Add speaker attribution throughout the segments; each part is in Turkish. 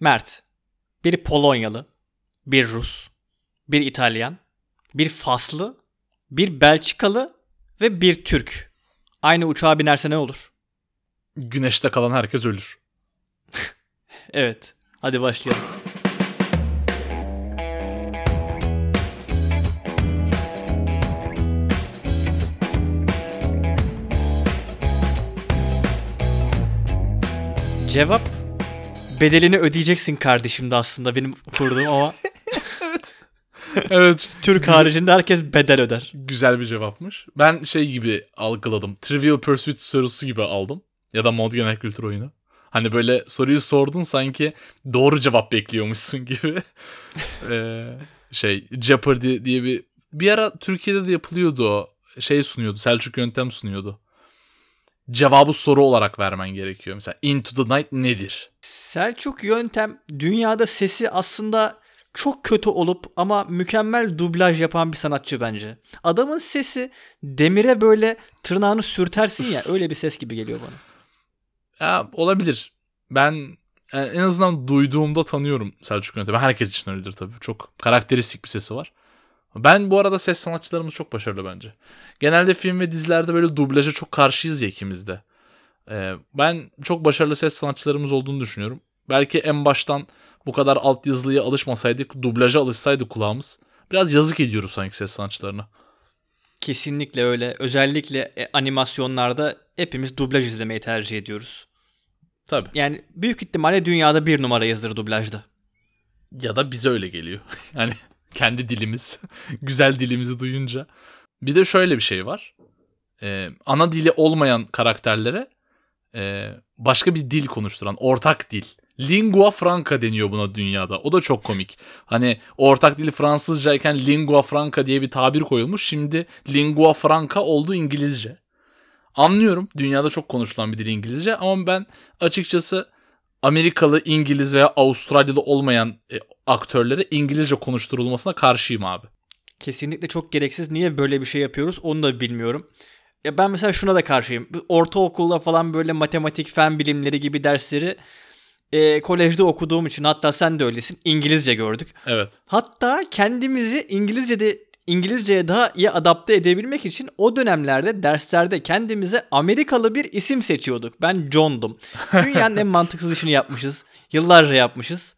Speaker 1: Mert. Bir Polonyalı, bir Rus, bir İtalyan, bir Faslı, bir Belçikalı ve bir Türk. Aynı uçağa binerse ne olur?
Speaker 2: Güneşte kalan herkes ölür.
Speaker 1: Evet. Hadi başlayalım. Cevap bedelini ödeyeceksin kardeşim de aslında benim kurduğum ama
Speaker 2: evet. evet.
Speaker 1: Türk haricinde herkes bedel öder.
Speaker 2: Güzel bir cevapmış. Ben şey gibi algıladım. Trivial Pursuit sorusu gibi aldım. Ya da mod genel kültür oyunu. Hani böyle soruyu sordun sanki doğru cevap bekliyormuşsun gibi. ee, şey Jeopardy diye bir bir ara Türkiye'de de yapılıyordu o. Şey sunuyordu. Selçuk Yöntem sunuyordu. Cevabı soru olarak vermen gerekiyor. Mesela Into the Night nedir?
Speaker 1: Selçuk Yöntem dünyada sesi aslında çok kötü olup ama mükemmel dublaj yapan bir sanatçı bence. Adamın sesi demire böyle tırnağını sürtersin ya öyle bir ses gibi geliyor bana.
Speaker 2: Ya, olabilir. Ben en azından duyduğumda tanıyorum Selçuk Yöntem'i. Herkes için öyledir tabii. Çok karakteristik bir sesi var. Ben bu arada ses sanatçılarımız çok başarılı bence. Genelde film ve dizilerde böyle dublaja çok karşıyız ya ikimiz de. Ee, ben çok başarılı ses sanatçılarımız olduğunu düşünüyorum. Belki en baştan bu kadar alt yazılıya alışmasaydık, dublaja alışsaydı kulağımız. Biraz yazık ediyoruz sanki ses sanatçılarına.
Speaker 1: Kesinlikle öyle. Özellikle e, animasyonlarda hepimiz dublaj izlemeyi tercih ediyoruz.
Speaker 2: Tabii.
Speaker 1: Yani büyük ihtimalle dünyada bir numarayızdır dublajda.
Speaker 2: Ya da bize öyle geliyor. yani kendi dilimiz, güzel dilimizi duyunca. Bir de şöyle bir şey var. Ee, ana dili olmayan karakterlere e, başka bir dil konuşturan, ortak dil. Lingua franca deniyor buna dünyada. O da çok komik. Hani ortak dili Fransızcayken lingua franca diye bir tabir koyulmuş. Şimdi lingua franca oldu İngilizce. Anlıyorum dünyada çok konuşulan bir dil İngilizce ama ben açıkçası Amerikalı, İngiliz veya Avustralyalı olmayan e, aktörlere İngilizce konuşturulmasına karşıyım abi.
Speaker 1: Kesinlikle çok gereksiz. Niye böyle bir şey yapıyoruz onu da bilmiyorum. Ya ben mesela şuna da karşıyım. Ortaokulda falan böyle matematik, fen bilimleri gibi dersleri e, kolejde okuduğum için hatta sen de öylesin İngilizce gördük.
Speaker 2: Evet.
Speaker 1: Hatta kendimizi İngilizce'de İngilizceye daha iyi adapte edebilmek için o dönemlerde derslerde kendimize Amerikalı bir isim seçiyorduk. Ben John'dum. Dünyanın en mantıksız işini yapmışız. Yıllarca yapmışız.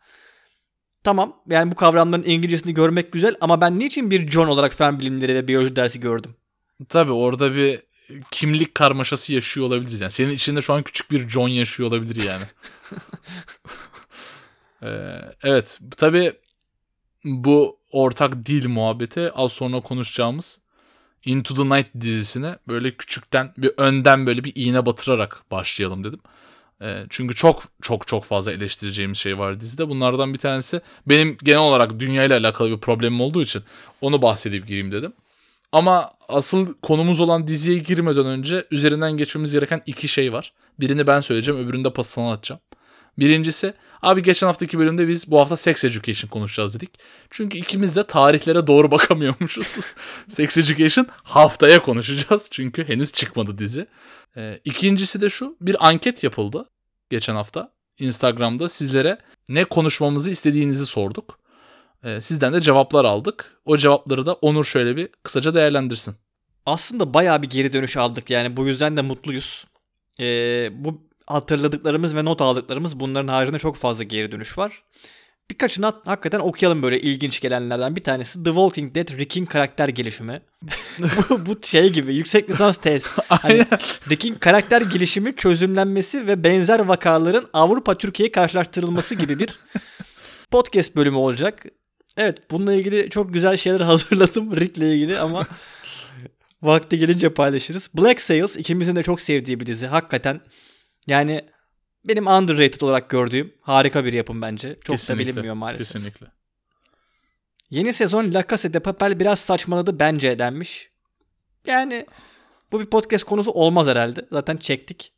Speaker 1: Tamam yani bu kavramların İngilizcesini görmek güzel ama ben niçin bir John olarak fen bilimleri ve biyoloji dersi gördüm?
Speaker 2: Tabii orada bir kimlik karmaşası yaşıyor olabiliriz. Yani senin içinde şu an küçük bir John yaşıyor olabilir yani. ee, evet tabii bu ortak dil muhabbeti az sonra konuşacağımız Into the Night dizisine böyle küçükten bir önden böyle bir iğne batırarak başlayalım dedim. E, çünkü çok çok çok fazla eleştireceğimiz şey var dizide. Bunlardan bir tanesi benim genel olarak dünyayla alakalı bir problemim olduğu için onu bahsedip gireyim dedim. Ama asıl konumuz olan diziye girmeden önce üzerinden geçmemiz gereken iki şey var. Birini ben söyleyeceğim, öbürünü de pasını atacağım. Birincisi Abi geçen haftaki bölümde biz bu hafta Sex Education konuşacağız dedik. Çünkü ikimiz de tarihlere doğru bakamıyormuşuz. Sex Education haftaya konuşacağız. Çünkü henüz çıkmadı dizi. Ee, ikincisi de şu. Bir anket yapıldı geçen hafta. Instagram'da sizlere ne konuşmamızı istediğinizi sorduk. Ee, sizden de cevaplar aldık. O cevapları da Onur şöyle bir kısaca değerlendirsin.
Speaker 1: Aslında bayağı bir geri dönüş aldık yani bu yüzden de mutluyuz. Ee, bu hatırladıklarımız ve not aldıklarımız bunların haricinde çok fazla geri dönüş var. Birkaçını hakikaten okuyalım böyle ilginç gelenlerden. Bir tanesi The Walking Dead Rick'in karakter gelişimi. bu, bu şey gibi yüksek lisans tez. Hani Rick'in karakter gelişimi, çözümlenmesi ve benzer vakaların Avrupa Türkiye karşılaştırılması gibi bir podcast bölümü olacak. Evet bununla ilgili çok güzel şeyler hazırladım Rick'le ilgili ama vakti gelince paylaşırız. Black Sails ikimizin de çok sevdiği bir dizi. Hakikaten yani benim underrated olarak gördüğüm harika bir yapım bence. Çok kesinlikle, da bilinmiyor maalesef.
Speaker 2: Kesinlikle.
Speaker 1: Yeni sezon La Casa de Papel biraz saçmaladı bence denmiş. Yani bu bir podcast konusu olmaz herhalde. Zaten çektik.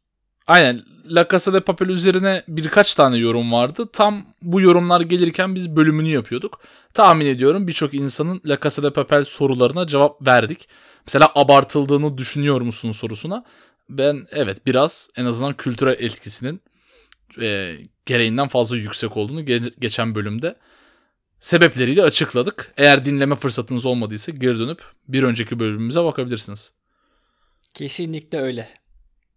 Speaker 2: Aynen. La Casa de Papel üzerine birkaç tane yorum vardı. Tam bu yorumlar gelirken biz bölümünü yapıyorduk. Tahmin ediyorum birçok insanın La Casa de Papel sorularına cevap verdik. Mesela abartıldığını düşünüyor musun sorusuna ben evet biraz en azından kültürel etkisinin e, gereğinden fazla yüksek olduğunu ge- geçen bölümde sebepleriyle açıkladık. Eğer dinleme fırsatınız olmadıysa geri dönüp bir önceki bölümümüze bakabilirsiniz.
Speaker 1: Kesinlikle öyle.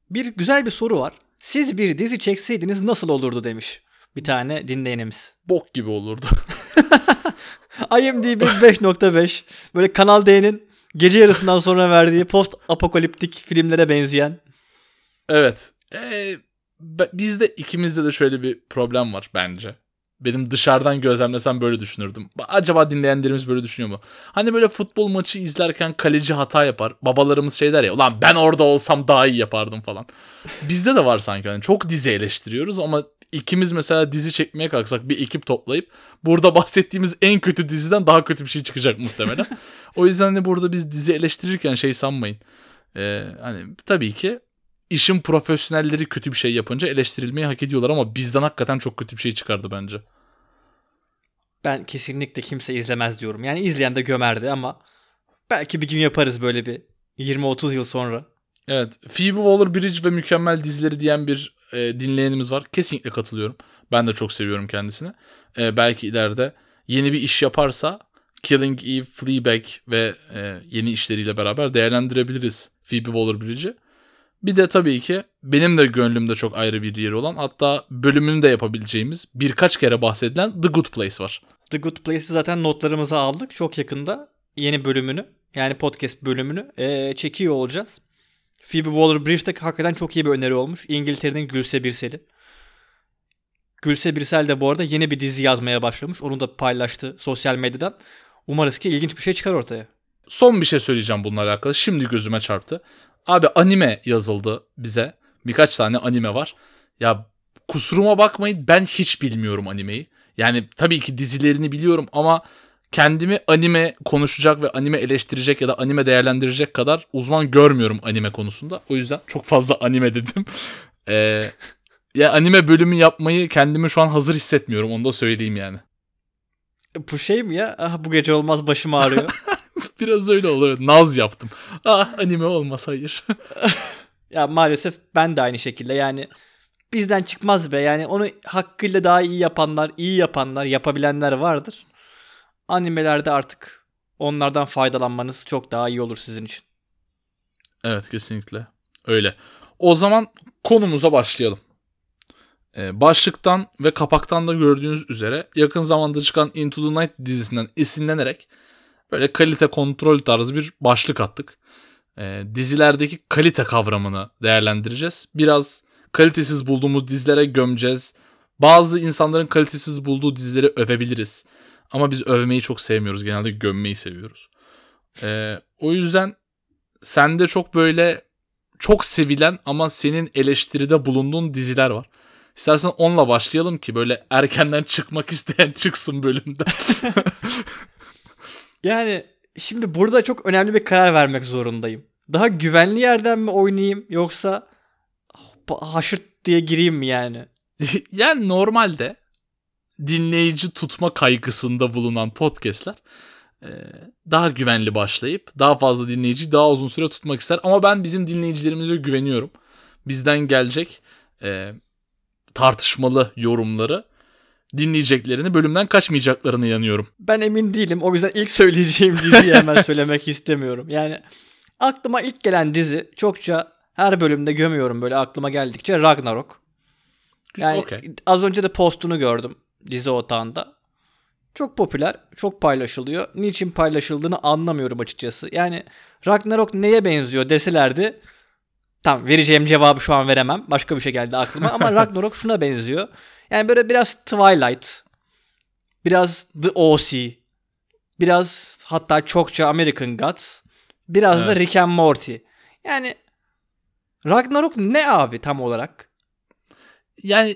Speaker 1: Bir güzel bir soru var. Siz bir dizi çekseydiniz nasıl olurdu demiş. Bir tane dinleyenimiz.
Speaker 2: Bok gibi olurdu.
Speaker 1: IMDb 5.5. Böyle Kanal D'nin gece yarısından sonra verdiği post apokaliptik filmlere benzeyen.
Speaker 2: evet. Ee, bizde ikimizde de şöyle bir problem var bence. Benim dışarıdan gözlemlesem böyle düşünürdüm. Ba- Acaba dinleyenlerimiz böyle düşünüyor mu? Hani böyle futbol maçı izlerken kaleci hata yapar. Babalarımız şey der ya ulan ben orada olsam daha iyi yapardım falan. Bizde de var sanki. Hani çok dizi eleştiriyoruz ama ikimiz mesela dizi çekmeye kalksak bir ekip toplayıp burada bahsettiğimiz en kötü diziden daha kötü bir şey çıkacak muhtemelen. o yüzden de burada biz dizi eleştirirken şey sanmayın. Ee, hani tabii ki işin profesyonelleri kötü bir şey yapınca eleştirilmeyi hak ediyorlar ama bizden hakikaten çok kötü bir şey çıkardı bence.
Speaker 1: Ben kesinlikle kimse izlemez diyorum. Yani izleyen de gömerdi ama belki bir gün yaparız böyle bir 20-30 yıl sonra.
Speaker 2: Evet. Phoebe Waller-Bridge ve mükemmel dizileri diyen bir e, dinleyenimiz var. Kesinlikle katılıyorum. Ben de çok seviyorum kendisini. E, belki ileride yeni bir iş yaparsa Killing Eve, Fleabag ve e, yeni işleriyle beraber değerlendirebiliriz Phoebe Waller-Bridge'i. Bir de tabii ki benim de gönlümde çok ayrı bir yeri olan hatta bölümünü de yapabileceğimiz birkaç kere bahsedilen The Good Place var.
Speaker 1: The Good Place'i zaten notlarımıza aldık. Çok yakında yeni bölümünü yani podcast bölümünü eee, çekiyor olacağız. Phoebe Waller-Bridge de hakikaten çok iyi bir öneri olmuş. İngiltere'nin Gülse Birsel'i. Gülse Birsel de bu arada yeni bir dizi yazmaya başlamış. Onu da paylaştı sosyal medyadan. Umarız ki ilginç bir şey çıkar ortaya.
Speaker 2: Son bir şey söyleyeceğim bununla alakalı. Şimdi gözüme çarptı. Abi anime yazıldı bize. Birkaç tane anime var. Ya kusuruma bakmayın ben hiç bilmiyorum animeyi. Yani tabii ki dizilerini biliyorum ama kendimi anime konuşacak ve anime eleştirecek ya da anime değerlendirecek kadar uzman görmüyorum anime konusunda. O yüzden çok fazla anime dedim. Ee, ya anime bölümü yapmayı kendimi şu an hazır hissetmiyorum onu da söyleyeyim yani.
Speaker 1: Bu şey mi ya? Ah bu gece olmaz başım ağrıyor.
Speaker 2: Biraz öyle olur. Naz yaptım. Ah anime olmaz hayır.
Speaker 1: ya maalesef ben de aynı şekilde yani bizden çıkmaz be. Yani onu hakkıyla daha iyi yapanlar, iyi yapanlar, yapabilenler vardır. Animelerde artık onlardan faydalanmanız çok daha iyi olur sizin için.
Speaker 2: Evet kesinlikle. Öyle. O zaman konumuza başlayalım. Ee, başlıktan ve kapaktan da gördüğünüz üzere yakın zamanda çıkan Into the Night dizisinden esinlenerek böyle kalite kontrol tarzı bir başlık attık. Ee, dizilerdeki kalite kavramını değerlendireceğiz. Biraz kalitesiz bulduğumuz dizilere gömeceğiz. Bazı insanların kalitesiz bulduğu dizileri övebiliriz. Ama biz övmeyi çok sevmiyoruz. Genelde gömmeyi seviyoruz. Ee, o yüzden sende çok böyle çok sevilen ama senin eleştiride bulunduğun diziler var. İstersen onunla başlayalım ki böyle erkenden çıkmak isteyen çıksın bölümde.
Speaker 1: Yani şimdi burada çok önemli bir karar vermek zorundayım. Daha güvenli yerden mi oynayayım yoksa haşırt diye gireyim mi yani?
Speaker 2: yani normalde dinleyici tutma kaygısında bulunan podcastler e, daha güvenli başlayıp daha fazla dinleyici daha uzun süre tutmak ister. Ama ben bizim dinleyicilerimize güveniyorum. Bizden gelecek e, tartışmalı yorumları dinleyeceklerini bölümden kaçmayacaklarını yanıyorum.
Speaker 1: Ben emin değilim. O yüzden ilk söyleyeceğim diziyi hemen söylemek istemiyorum. Yani aklıma ilk gelen dizi çokça her bölümde gömüyorum böyle aklıma geldikçe Ragnarok. Yani
Speaker 2: Okey.
Speaker 1: az önce de postunu gördüm dizi otağında. Çok popüler, çok paylaşılıyor. Niçin paylaşıldığını anlamıyorum açıkçası. Yani Ragnarok neye benziyor deselerdi Tamam vereceğim cevabı şu an veremem. Başka bir şey geldi aklıma ama Ragnarok şuna benziyor. Yani böyle biraz Twilight, biraz The O.C., biraz hatta çokça American Gods, biraz da
Speaker 2: Evet.
Speaker 1: Rick and Morty. Yani Ragnarok ne abi tam olarak?
Speaker 2: Yani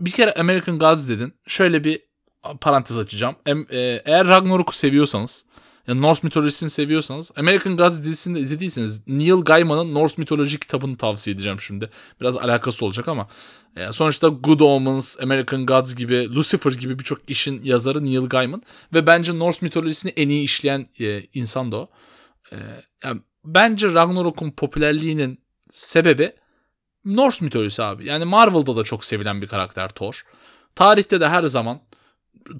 Speaker 2: bir kere American Gods dedin. Şöyle bir parantez açacağım. E, eğer Ragnarok'u seviyorsanız yani Norse mitolojisini seviyorsanız American Gods dizisini de izlediyseniz Neil Gaiman'ın Norse mitoloji kitabını tavsiye edeceğim şimdi. Biraz alakası olacak ama e, sonuçta Good Omens, American Gods gibi Lucifer gibi birçok işin yazarı Neil Gaiman ve bence Norse mitolojisini en iyi işleyen e, insan da o. Yani bence Ragnarok'un popülerliğinin sebebi Norse mitolojisi abi. Yani Marvel'da da çok sevilen bir karakter Thor. Tarihte de her zaman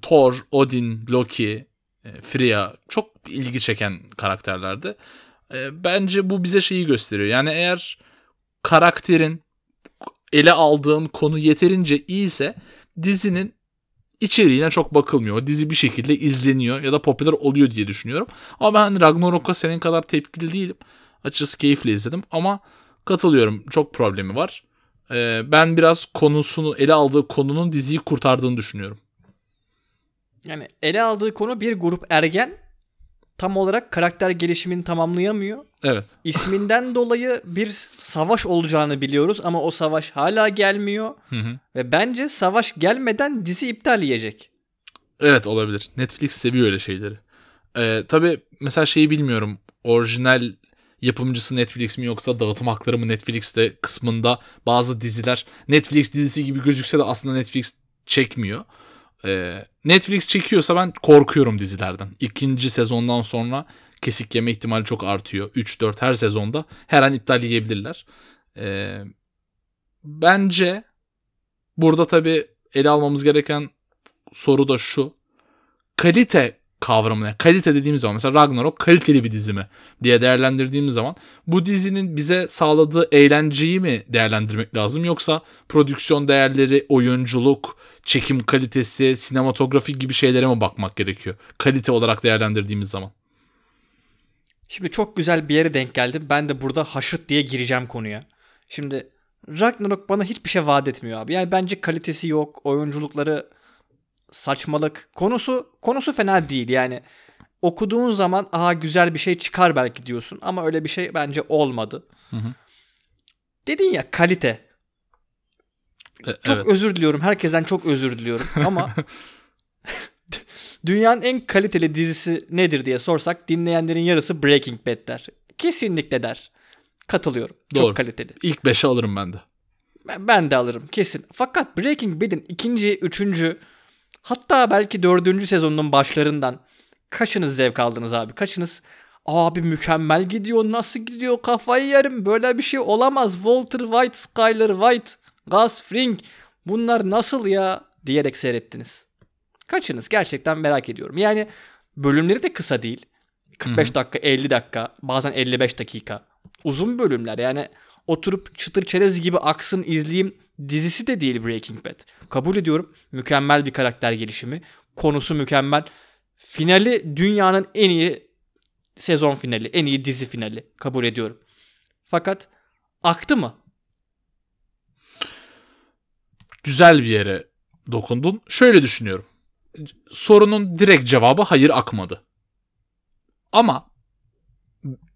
Speaker 2: Thor, Odin, Loki, e, Freya çok ilgi çeken karakterlerdi. E, bence bu bize şeyi gösteriyor. Yani eğer karakterin ele aldığın konu yeterince iyiyse dizinin içeriğine çok bakılmıyor. Dizi bir şekilde izleniyor ya da popüler oluyor diye düşünüyorum. Ama ben Ragnarok'a senin kadar tepkili değilim. Açıkçası keyifle izledim ama katılıyorum. Çok problemi var. Ee, ben biraz konusunu ele aldığı konunun diziyi kurtardığını düşünüyorum.
Speaker 1: Yani ele aldığı konu bir grup ergen tam olarak karakter gelişimini tamamlayamıyor.
Speaker 2: Evet.
Speaker 1: İsminden dolayı bir savaş olacağını biliyoruz ama o savaş hala gelmiyor.
Speaker 2: Hı hı.
Speaker 1: Ve bence savaş gelmeden dizi iptal yiyecek.
Speaker 2: Evet olabilir. Netflix seviyor öyle şeyleri. Ee, tabii mesela şeyi bilmiyorum. Orijinal yapımcısı Netflix mi yoksa dağıtım hakları mı Netflix'te kısmında bazı diziler Netflix dizisi gibi gözükse de aslında Netflix çekmiyor. Ee, Netflix çekiyorsa ben korkuyorum dizilerden. İkinci sezondan sonra kesik yeme ihtimali çok artıyor. 3-4 her sezonda her an iptal yiyebilirler. Ee, bence burada tabii ele almamız gereken soru da şu. Kalite kavramı ne? Kalite dediğimiz zaman mesela Ragnarok kaliteli bir dizi mi diye değerlendirdiğimiz zaman bu dizinin bize sağladığı eğlenceyi mi değerlendirmek lazım yoksa prodüksiyon değerleri, oyunculuk, çekim kalitesi, sinematografi gibi şeylere mi bakmak gerekiyor? Kalite olarak değerlendirdiğimiz zaman.
Speaker 1: Şimdi çok güzel bir yere denk geldim. Ben de burada haşıt diye gireceğim konuya. Şimdi Ragnarok bana hiçbir şey vaat etmiyor abi. Yani bence kalitesi yok. Oyunculukları saçmalık. Konusu konusu fena değil. Yani okuduğun zaman aha güzel bir şey çıkar belki diyorsun. Ama öyle bir şey bence olmadı.
Speaker 2: Hı hı.
Speaker 1: Dedin ya kalite.
Speaker 2: E,
Speaker 1: Çok
Speaker 2: evet.
Speaker 1: özür diliyorum. Herkesten çok özür diliyorum. Ama dünyanın en kaliteli dizisi nedir diye sorsak dinleyenlerin yarısı Breaking Bad der. Kesinlikle der. Katılıyorum.
Speaker 2: Doğru.
Speaker 1: Çok kaliteli.
Speaker 2: İlk 5'e alırım ben de.
Speaker 1: Ben, ben de alırım kesin. Fakat Breaking Bad'in ikinci, üçüncü hatta belki dördüncü sezonunun başlarından kaçınız zevk aldınız abi? Kaçınız abi mükemmel gidiyor nasıl gidiyor kafayı yerim böyle bir şey olamaz. Walter White, Skyler White, Gus Fring bunlar nasıl ya diyerek seyrettiniz. Kaçınız gerçekten merak ediyorum. Yani bölümleri de kısa değil. 45
Speaker 2: Hı hı.
Speaker 1: dakika, 50 dakika, bazen 55 dakika. Uzun bölümler yani oturup çıtır çerez gibi aksın izleyeyim dizisi de değil Breaking Bad. Kabul ediyorum. Mükemmel bir karakter gelişimi. Konusu mükemmel. Finali dünyanın en iyi sezon finali, en iyi dizi finali. Kabul ediyorum. Fakat aktı mı?
Speaker 2: Güzel bir yere dokundun. Şöyle düşünüyorum. Sorunun direkt cevabı hayır akmadı. Ama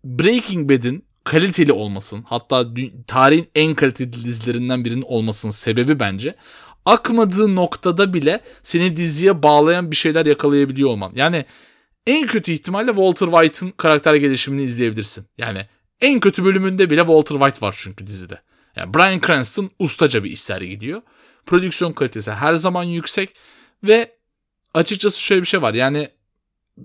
Speaker 2: Breaking Bad'in kaliteli olmasın hatta tarihin en kaliteli dizilerinden birinin olmasının sebebi bence akmadığı noktada bile seni diziye bağlayan bir şeyler yakalayabiliyor olman. Yani en kötü ihtimalle Walter White'ın karakter gelişimini izleyebilirsin. Yani en kötü bölümünde bile Walter White var çünkü dizide. Yani Bryan Cranston ustaca bir iş sergiliyor. Prodüksiyon kalitesi her zaman yüksek ve açıkçası şöyle bir şey var. Yani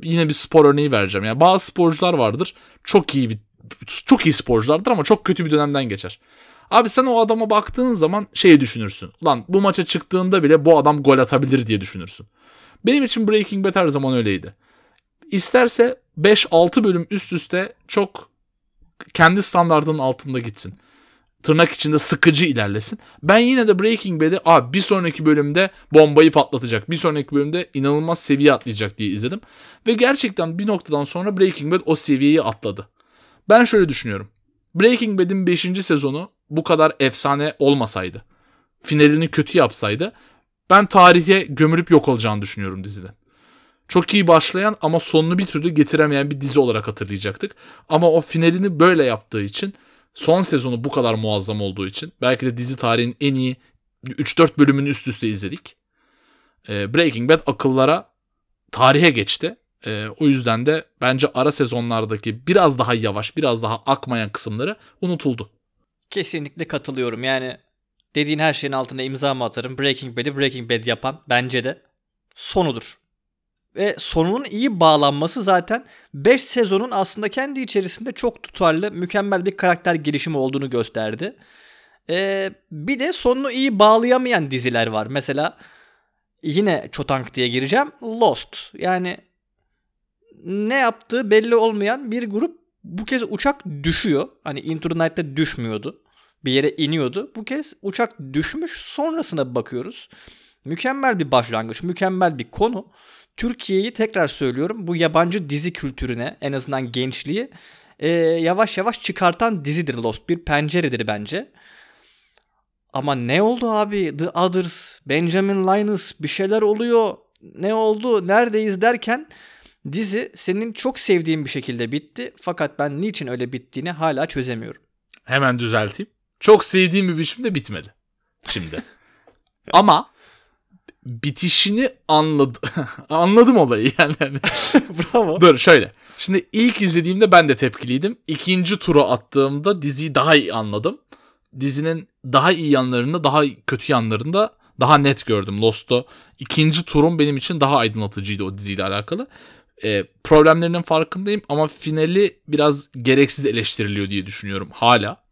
Speaker 2: yine bir spor örneği vereceğim. Yani bazı sporcular vardır. Çok iyi bir çok iyi sporculardır ama çok kötü bir dönemden geçer. Abi sen o adama baktığın zaman şeyi düşünürsün. Lan bu maça çıktığında bile bu adam gol atabilir diye düşünürsün. Benim için Breaking Bad her zaman öyleydi. İsterse 5-6 bölüm üst üste çok kendi standartının altında gitsin. Tırnak içinde sıkıcı ilerlesin. Ben yine de Breaking Bad'i abi bir sonraki bölümde bombayı patlatacak. Bir sonraki bölümde inanılmaz seviye atlayacak diye izledim. Ve gerçekten bir noktadan sonra Breaking Bad o seviyeyi atladı. Ben şöyle düşünüyorum. Breaking Bad'in 5. sezonu bu kadar efsane olmasaydı, finalini kötü yapsaydı ben tarihe gömülüp yok olacağını düşünüyorum diziden. Çok iyi başlayan ama sonunu bir türlü getiremeyen bir dizi olarak hatırlayacaktık. Ama o finalini böyle yaptığı için son sezonu bu kadar muazzam olduğu için belki de dizi tarihin en iyi 3-4 bölümünü üst üste izledik. Ee, Breaking Bad akıllara tarihe geçti. Ee, o yüzden de bence ara sezonlardaki biraz daha yavaş, biraz daha akmayan kısımları unutuldu.
Speaker 1: Kesinlikle katılıyorum. Yani dediğin her şeyin altına imza mı atarım? Breaking Bad'i Breaking Bad yapan bence de sonudur. Ve sonunun iyi bağlanması zaten 5 sezonun aslında kendi içerisinde çok tutarlı, mükemmel bir karakter gelişimi olduğunu gösterdi. Ee, bir de sonunu iyi bağlayamayan diziler var. Mesela yine Çotank diye gireceğim. Lost. Yani ne yaptığı belli olmayan bir grup bu kez uçak düşüyor. Hani Into the Night'ta düşmüyordu. Bir yere iniyordu. Bu kez uçak düşmüş. Sonrasına bakıyoruz. Mükemmel bir başlangıç, mükemmel bir konu. Türkiye'yi tekrar söylüyorum bu yabancı dizi kültürüne en azından gençliği e, yavaş yavaş çıkartan dizidir Lost. Bir penceredir bence. Ama ne oldu abi? The Others, Benjamin Linus bir şeyler oluyor. Ne oldu? Neredeyiz derken dizi senin çok sevdiğin bir şekilde bitti. Fakat ben niçin öyle bittiğini hala çözemiyorum.
Speaker 2: Hemen düzelteyim. Çok sevdiğim bir biçimde bitmedi. Şimdi. Ama bitişini anladım. anladım olayı yani.
Speaker 1: Bravo.
Speaker 2: Dur şöyle. Şimdi ilk izlediğimde ben de tepkiliydim. İkinci tura attığımda diziyi daha iyi anladım. Dizinin daha iyi yanlarını, daha kötü yanlarını da daha net gördüm Lost'ta. İkinci turum benim için daha aydınlatıcıydı o diziyle alakalı. Ee, problemlerinin farkındayım ama finali biraz gereksiz eleştiriliyor diye düşünüyorum hala.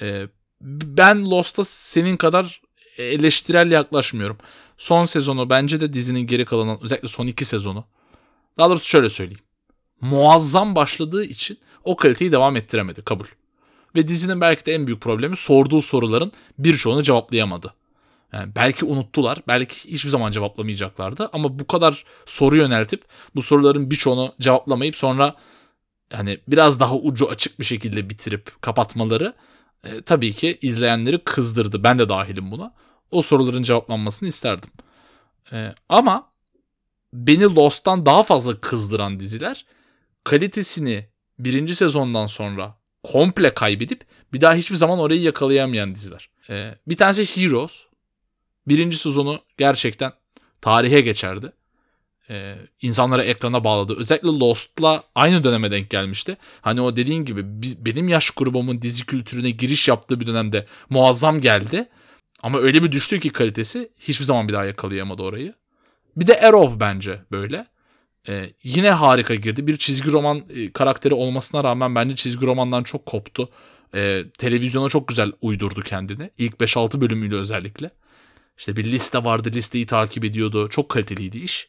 Speaker 2: Ee, ben Lost'a senin kadar eleştirel yaklaşmıyorum. Son sezonu bence de dizinin geri kalanı özellikle son iki sezonu. Daha doğrusu şöyle söyleyeyim. Muazzam başladığı için o kaliteyi devam ettiremedi kabul. Ve dizinin belki de en büyük problemi sorduğu soruların birçoğunu cevaplayamadı. Yani belki unuttular, belki hiçbir zaman cevaplamayacaklardı ama bu kadar soru yöneltip bu soruların birçoğunu cevaplamayıp sonra yani biraz daha ucu açık bir şekilde bitirip kapatmaları e, tabii ki izleyenleri kızdırdı. Ben de dahilim buna. O soruların cevaplanmasını isterdim. E, ama beni Lost'tan daha fazla kızdıran diziler kalitesini birinci sezondan sonra komple kaybedip bir daha hiçbir zaman orayı yakalayamayan diziler. E, bir tanesi Heroes. Birinci sezonu gerçekten tarihe geçerdi. Ee, insanları ekrana bağladı. Özellikle Lost'la aynı döneme denk gelmişti. Hani o dediğin gibi biz, benim yaş grubumun dizi kültürüne giriş yaptığı bir dönemde muazzam geldi. Ama öyle bir düştü ki kalitesi hiçbir zaman bir daha yakalayamadı orayı. Bir de Arrow bence böyle. Ee, yine harika girdi. Bir çizgi roman e, karakteri olmasına rağmen bence çizgi romandan çok koptu. Ee, televizyona çok güzel uydurdu kendini. İlk 5-6 bölümüyle özellikle. İşte bir liste vardı listeyi takip ediyordu. Çok kaliteliydi iş.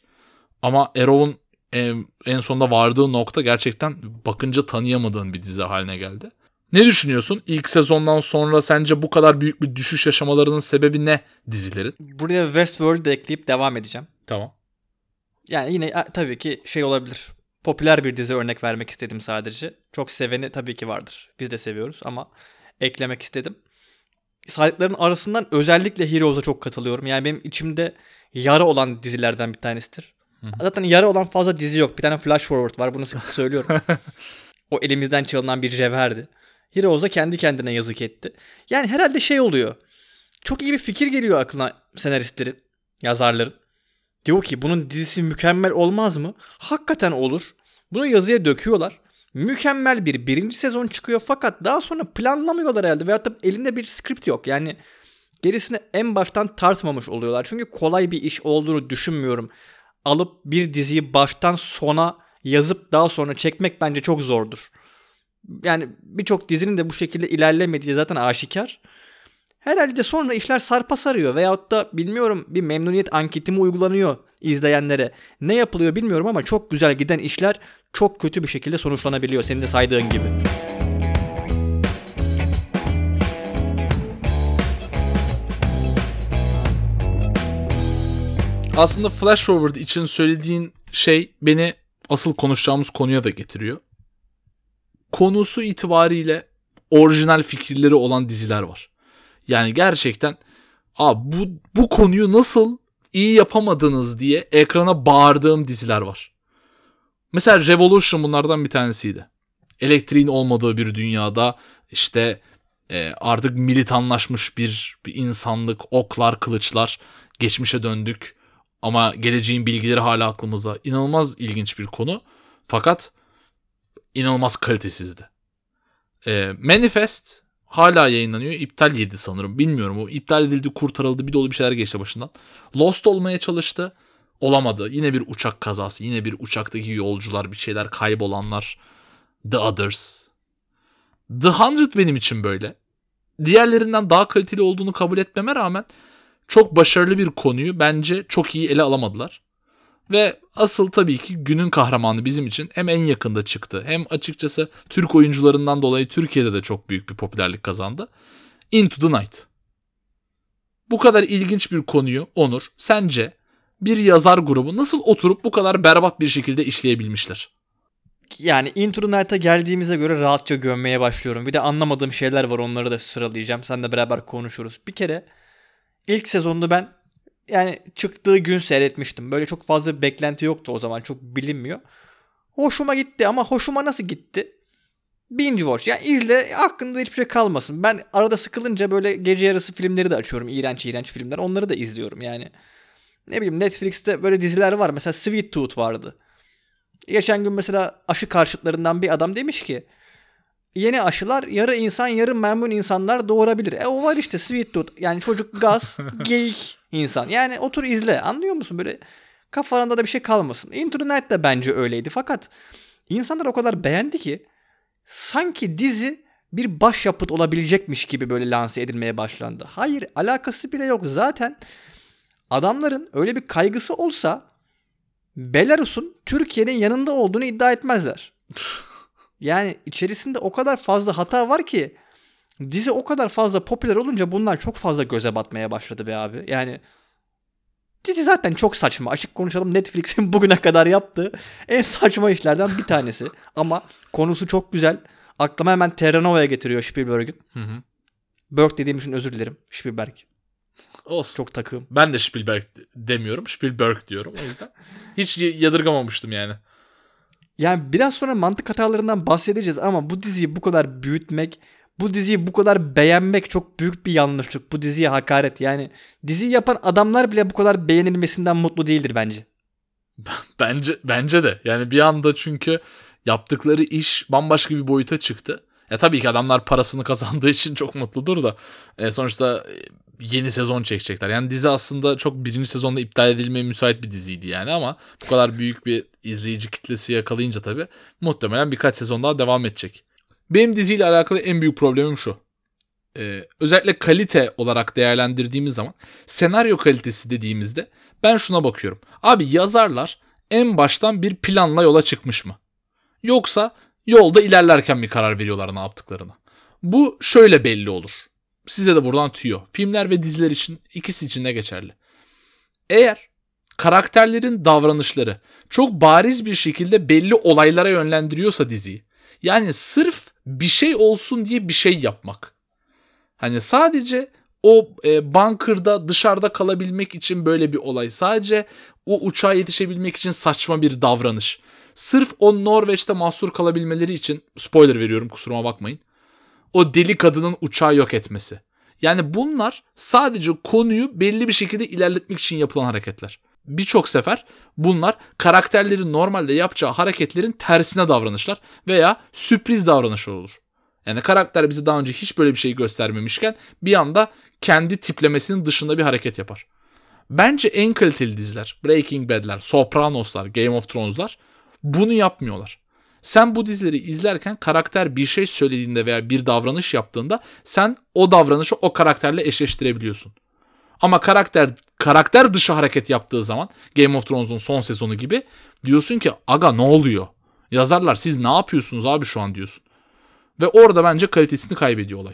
Speaker 2: Ama Arrow'un en, en sonunda vardığı nokta gerçekten bakınca tanıyamadığın bir dizi haline geldi. Ne düşünüyorsun? İlk sezondan sonra sence bu kadar büyük bir düşüş yaşamalarının sebebi ne dizilerin?
Speaker 1: Buraya Westworld'u da ekleyip devam edeceğim.
Speaker 2: Tamam.
Speaker 1: Yani yine tabii ki şey olabilir. Popüler bir dizi örnek vermek istedim sadece. Çok seveni tabii ki vardır. Biz de seviyoruz ama eklemek istedim. Saydıkların arasından özellikle Heroes'a çok katılıyorum. Yani benim içimde yara olan dizilerden bir tanesidir.
Speaker 2: Hı-hı.
Speaker 1: Zaten yara olan fazla dizi yok. Bir tane Flash Forward var. Bunu sık söylüyorum. o elimizden çalınan bir cevherdi. Heroes'a kendi kendine yazık etti. Yani herhalde şey oluyor. Çok iyi bir fikir geliyor aklına senaristlerin, yazarların. Diyor ki bunun dizisi mükemmel olmaz mı? Hakikaten olur. Bunu yazıya döküyorlar. Mükemmel bir birinci sezon çıkıyor fakat daha sonra planlamıyorlar herhalde. Veyahut da elinde bir script yok. Yani gerisini en baştan tartmamış oluyorlar. Çünkü kolay bir iş olduğunu düşünmüyorum. Alıp bir diziyi baştan sona yazıp daha sonra çekmek bence çok zordur. Yani birçok dizinin de bu şekilde ilerlemediği zaten aşikar. Herhalde sonra işler sarpa sarıyor veyahut da bilmiyorum bir memnuniyet anketi mi uygulanıyor izleyenlere. Ne yapılıyor bilmiyorum ama çok güzel giden işler çok kötü bir şekilde sonuçlanabiliyor senin de saydığın gibi.
Speaker 2: Aslında Flash Forward için söylediğin şey beni asıl konuşacağımız konuya da getiriyor. Konusu itibariyle orijinal fikirleri olan diziler var. Yani gerçekten Aa, bu, bu konuyu nasıl iyi yapamadınız diye ekrana bağırdığım diziler var. Mesela Revolution bunlardan bir tanesiydi. Elektriğin olmadığı bir dünyada işte e, artık militanlaşmış bir, bir insanlık, oklar, kılıçlar, geçmişe döndük. Ama geleceğin bilgileri hala aklımızda. İnanılmaz ilginç bir konu. Fakat inanılmaz kalitesizdi. E, Manifest hala yayınlanıyor. İptal yedi sanırım. Bilmiyorum. O iptal edildi, kurtarıldı. Bir dolu bir şeyler geçti başından. Lost olmaya çalıştı. Olamadı. Yine bir uçak kazası. Yine bir uçaktaki yolcular, bir şeyler kaybolanlar. The Others. The Hundred benim için böyle. diğerlerinden daha kaliteli olduğunu kabul etmeme rağmen çok başarılı bir konuyu bence çok iyi ele alamadılar. Ve asıl tabii ki günün kahramanı bizim için hem en yakında çıktı hem açıkçası Türk oyuncularından dolayı Türkiye'de de çok büyük bir popülerlik kazandı. Into the Night. Bu kadar ilginç bir konuyu Onur sence bir yazar grubu nasıl oturup bu kadar berbat bir şekilde işleyebilmişler?
Speaker 1: Yani Into the Night'a geldiğimize göre rahatça gömmeye başlıyorum. Bir de anlamadığım şeyler var onları da sıralayacağım. Sen de beraber konuşuruz. Bir kere ilk sezonda ben yani çıktığı gün seyretmiştim. Böyle çok fazla bir beklenti yoktu o zaman. Çok bilinmiyor. Hoşuma gitti ama hoşuma nasıl gitti? Binge watch. Yani izle aklında hiçbir şey kalmasın. Ben arada sıkılınca böyle gece yarısı filmleri de açıyorum. İğrenç iğrenç filmler. Onları da izliyorum yani. Ne bileyim Netflix'te böyle diziler var. Mesela Sweet Tooth vardı. Geçen gün mesela aşı karşıtlarından bir adam demiş ki yeni aşılar yarı insan yarı memnun insanlar doğurabilir. E o var işte Sweet Tooth. Yani çocuk gaz, geyik insan. Yani otur izle. Anlıyor musun? Böyle kafalarında da bir şey kalmasın. Into the Night de bence öyleydi. Fakat insanlar o kadar beğendi ki sanki dizi bir başyapıt olabilecekmiş gibi böyle lanse edilmeye başlandı. Hayır alakası bile yok. Zaten adamların öyle bir kaygısı olsa Belarus'un Türkiye'nin yanında olduğunu iddia etmezler. Yani içerisinde o kadar fazla hata var ki dizi o kadar fazla popüler olunca bunlar çok fazla göze batmaya başladı be abi. Yani dizi zaten çok saçma. Açık konuşalım Netflix'in bugüne kadar yaptığı en saçma işlerden bir tanesi. Ama konusu çok güzel. Aklıma hemen Terranova'ya getiriyor Spielberg'in.
Speaker 2: Hı hı.
Speaker 1: Berg dediğim için özür dilerim. Spielberg.
Speaker 2: Olsun.
Speaker 1: Çok takığım.
Speaker 2: Ben de Spielberg demiyorum. Spielberg diyorum o yüzden. Hiç yadırgamamıştım yani.
Speaker 1: Yani biraz sonra mantık hatalarından bahsedeceğiz ama bu diziyi bu kadar büyütmek, bu diziyi bu kadar beğenmek çok büyük bir yanlışlık. Bu diziye hakaret. Yani diziyi yapan adamlar bile bu kadar beğenilmesinden mutlu değildir bence.
Speaker 2: Bence bence de. Yani bir anda çünkü yaptıkları iş bambaşka bir boyuta çıktı. Ya tabii ki adamlar parasını kazandığı için çok mutludur da e, sonuçta yeni sezon çekecekler. Yani dizi aslında çok birinci sezonda iptal edilmeye müsait bir diziydi yani ama bu kadar büyük bir izleyici kitlesi yakalayınca tabii muhtemelen birkaç sezon daha devam edecek. Benim diziyle alakalı en büyük problemim şu. Ee, özellikle kalite olarak değerlendirdiğimiz zaman senaryo kalitesi dediğimizde ben şuna bakıyorum. Abi yazarlar en baştan bir planla yola çıkmış mı? Yoksa yolda ilerlerken bir karar veriyorlar ne yaptıklarını. Bu şöyle belli olur. Size de buradan tüyo. Filmler ve diziler için ikisi için de geçerli. Eğer karakterlerin davranışları çok bariz bir şekilde belli olaylara yönlendiriyorsa diziyi. Yani sırf bir şey olsun diye bir şey yapmak. Hani sadece o e, bunkerda dışarıda kalabilmek için böyle bir olay. Sadece o uçağa yetişebilmek için saçma bir davranış. Sırf o Norveç'te mahsur kalabilmeleri için spoiler veriyorum kusuruma bakmayın. O deli kadının uçağı yok etmesi. Yani bunlar sadece konuyu belli bir şekilde ilerletmek için yapılan hareketler. Birçok sefer bunlar karakterlerin normalde yapacağı hareketlerin tersine davranışlar veya sürpriz davranışlar olur. Yani karakter bize daha önce hiç böyle bir şey göstermemişken bir anda kendi tiplemesinin dışında bir hareket yapar. Bence en kaliteli diziler Breaking Bad'ler, Sopranos'lar, Game of Thrones'lar bunu yapmıyorlar. Sen bu dizileri izlerken karakter bir şey söylediğinde veya bir davranış yaptığında sen o davranışı o karakterle eşleştirebiliyorsun. Ama karakter karakter dışı hareket yaptığı zaman Game of Thrones'un son sezonu gibi diyorsun ki aga ne oluyor? Yazarlar siz ne yapıyorsunuz abi şu an diyorsun. Ve orada bence kalitesini kaybediyor olay.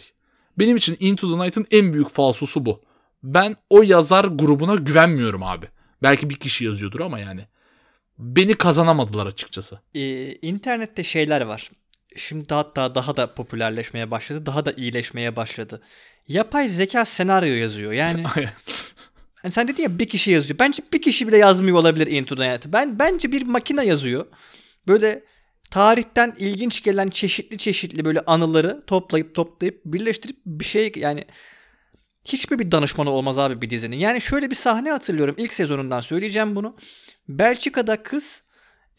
Speaker 2: Benim için Into the Night'ın en büyük falsosu bu. Ben o yazar grubuna güvenmiyorum abi. Belki bir kişi yazıyordur ama yani beni kazanamadılar açıkçası.
Speaker 1: Ee, internette şeyler var. Şimdi hatta daha da popülerleşmeye başladı. Daha da iyileşmeye başladı. Yapay zeka senaryo yazıyor. Yani hani sen dedin ya bir kişi yazıyor. Bence bir kişi bile yazmıyor olabilir Into the Night'ı. Ben bence bir makine yazıyor. Böyle tarihten ilginç gelen çeşitli çeşitli böyle anıları toplayıp toplayıp birleştirip bir şey yani hiç mi bir danışmanı olmaz abi bir dizinin? Yani şöyle bir sahne hatırlıyorum. ilk sezonundan söyleyeceğim bunu. Belçika'da kız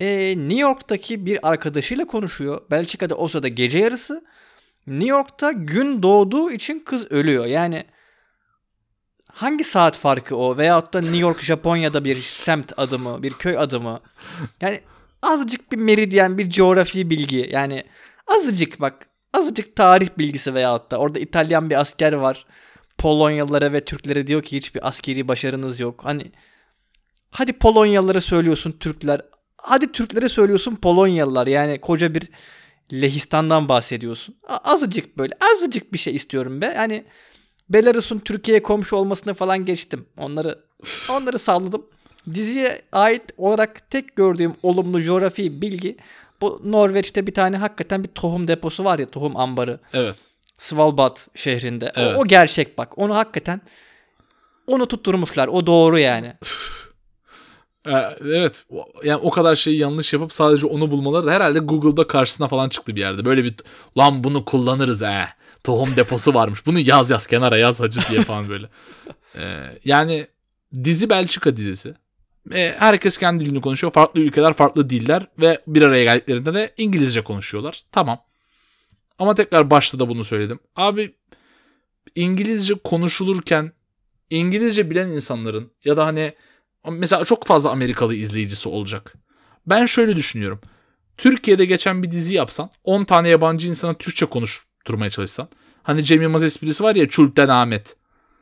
Speaker 1: e, New York'taki bir arkadaşıyla konuşuyor. Belçika'da o sırada gece yarısı. New York'ta gün doğduğu için kız ölüyor. Yani hangi saat farkı o? Veyahut da New York Japonya'da bir semt adımı, bir köy adımı. Yani azıcık bir meridyen, bir coğrafi bilgi. Yani azıcık bak azıcık tarih bilgisi veyahut da orada İtalyan bir asker var. Polonyalılara ve Türklere diyor ki hiçbir askeri başarınız yok. Hani hadi Polonyalılara söylüyorsun Türkler. Hadi Türklere söylüyorsun Polonyalılar. Yani koca bir Lehistan'dan bahsediyorsun. Azıcık böyle azıcık bir şey istiyorum be. Yani Belarus'un Türkiye'ye komşu olmasını falan geçtim. Onları onları salladım. Diziye ait olarak tek gördüğüm olumlu coğrafi bilgi bu Norveç'te bir tane hakikaten bir tohum deposu var ya tohum ambarı.
Speaker 2: Evet.
Speaker 1: Svalbard şehrinde. O-
Speaker 2: Evet.
Speaker 1: O, gerçek bak. Onu hakikaten onu tutturmuşlar. O doğru yani.
Speaker 2: Ee, Evet. Yani o kadar şeyi yanlış yapıp sadece onu bulmaları da herhalde Google'da karşısına falan çıktı bir yerde. Böyle bir lan bunu kullanırız he. Tohum deposu varmış. Bunu yaz yaz kenara yaz hacı diye falan böyle. Ee, yani dizi Belçika dizisi. Ve herkes kendi dilini konuşuyor. Farklı ülkeler farklı diller ve bir araya geldiklerinde de İngilizce konuşuyorlar. Tamam. Ama tekrar başta da bunu söyledim. Abi İngilizce konuşulurken İngilizce bilen insanların ya da hani mesela çok fazla Amerikalı izleyicisi olacak. Ben şöyle düşünüyorum. Türkiye'de geçen bir dizi yapsan 10 tane yabancı insana Türkçe konuşturmaya çalışsan. Hani Cem Yılmaz esprisi var ya Çulten Ahmet.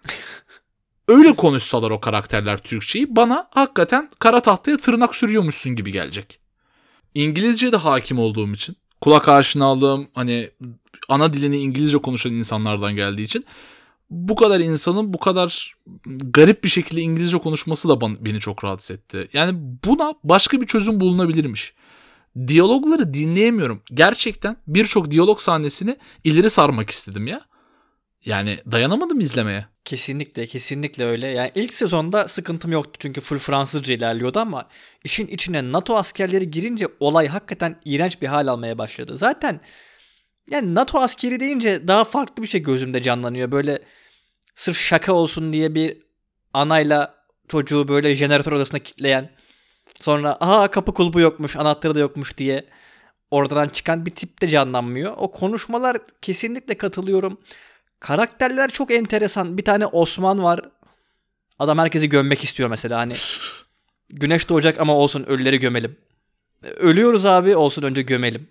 Speaker 2: Öyle konuşsalar o karakterler Türkçeyi bana hakikaten kara tahtaya tırnak sürüyormuşsun gibi gelecek. İngilizce de hakim olduğum için kulak aşinalığım hani ana dilini İngilizce konuşan insanlardan geldiği için bu kadar insanın bu kadar garip bir şekilde İngilizce konuşması da beni çok rahatsız etti. Yani buna başka bir çözüm bulunabilirmiş. Diyalogları dinleyemiyorum. Gerçekten birçok diyalog sahnesini ileri sarmak istedim ya. Yani dayanamadım izlemeye.
Speaker 1: Kesinlikle kesinlikle öyle. Yani ilk sezonda sıkıntım yoktu çünkü full Fransızca ilerliyordu ama işin içine NATO askerleri girince olay hakikaten iğrenç bir hal almaya başladı. Zaten yani NATO askeri deyince daha farklı bir şey gözümde canlanıyor. Böyle sırf şaka olsun diye bir anayla çocuğu böyle jeneratör odasına kitleyen sonra aha kapı kulbu yokmuş anahtarı da yokmuş diye oradan çıkan bir tip de canlanmıyor. O konuşmalar kesinlikle katılıyorum. Karakterler çok enteresan. Bir tane Osman var. Adam herkesi gömmek istiyor mesela. Hani güneş doğacak ama olsun ölüleri gömelim. Ölüyoruz abi olsun önce gömelim.